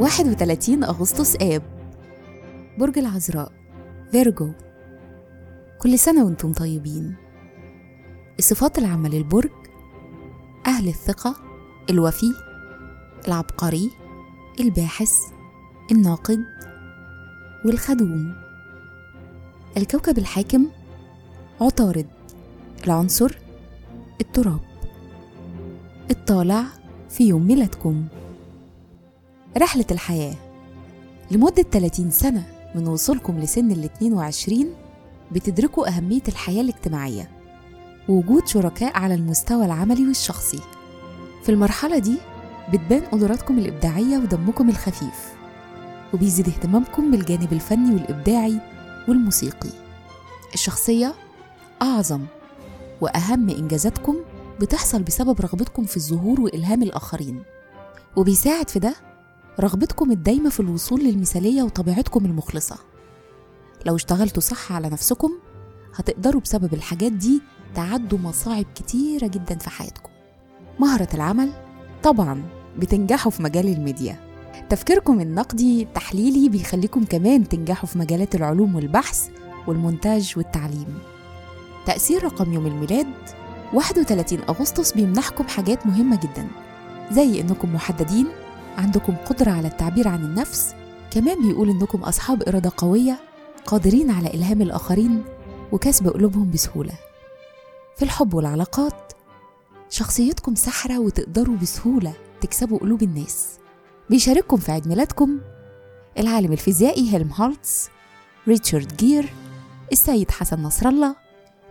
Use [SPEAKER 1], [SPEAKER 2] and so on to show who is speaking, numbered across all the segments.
[SPEAKER 1] 31 أغسطس آب. برج العذراء. فيرجو كل سنة وأنتم طيبين. الصفات العامة للبرج أهل الثقة الوفي العبقري الباحث الناقد والخدوم. الكوكب الحاكم عطارد. العنصر التراب. الطالع في يوم ميلادكم. رحلة الحياة. لمدة 30 سنة من وصولكم لسن ال 22 بتدركوا أهمية الحياة الاجتماعية. ووجود شركاء على المستوى العملي والشخصي. في المرحلة دي بتبان قدراتكم الإبداعية ودمكم الخفيف. وبيزيد اهتمامكم بالجانب الفني والإبداعي والموسيقي. الشخصية أعظم وأهم إنجازاتكم بتحصل بسبب رغبتكم في الظهور وإلهام الآخرين. وبيساعد في ده رغبتكم الدايمة في الوصول للمثالية وطبيعتكم المخلصة. لو اشتغلتوا صح على نفسكم هتقدروا بسبب الحاجات دي تعدوا مصاعب كتيرة جدا في حياتكم. مهرة العمل طبعا بتنجحوا في مجال الميديا. تفكيركم النقدي التحليلي بيخليكم كمان تنجحوا في مجالات العلوم والبحث والمونتاج والتعليم. تأثير رقم يوم الميلاد 31 أغسطس بيمنحكم حاجات مهمة جدا زي إنكم محددين عندكم قدرة على التعبير عن النفس. كمان بيقول إنكم أصحاب إرادة قوية قادرين على إلهام الآخرين وكسب قلوبهم بسهولة. في الحب والعلاقات شخصيتكم سحرة وتقدروا بسهولة تكسبوا قلوب الناس. بيشارككم في عيد ميلادكم العالم الفيزيائي هيلم هالتس ريتشارد جير السيد حسن نصر الله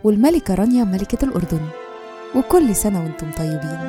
[SPEAKER 1] والملكة رانيا ملكة الأردن. وكل سنة وأنتم طيبين.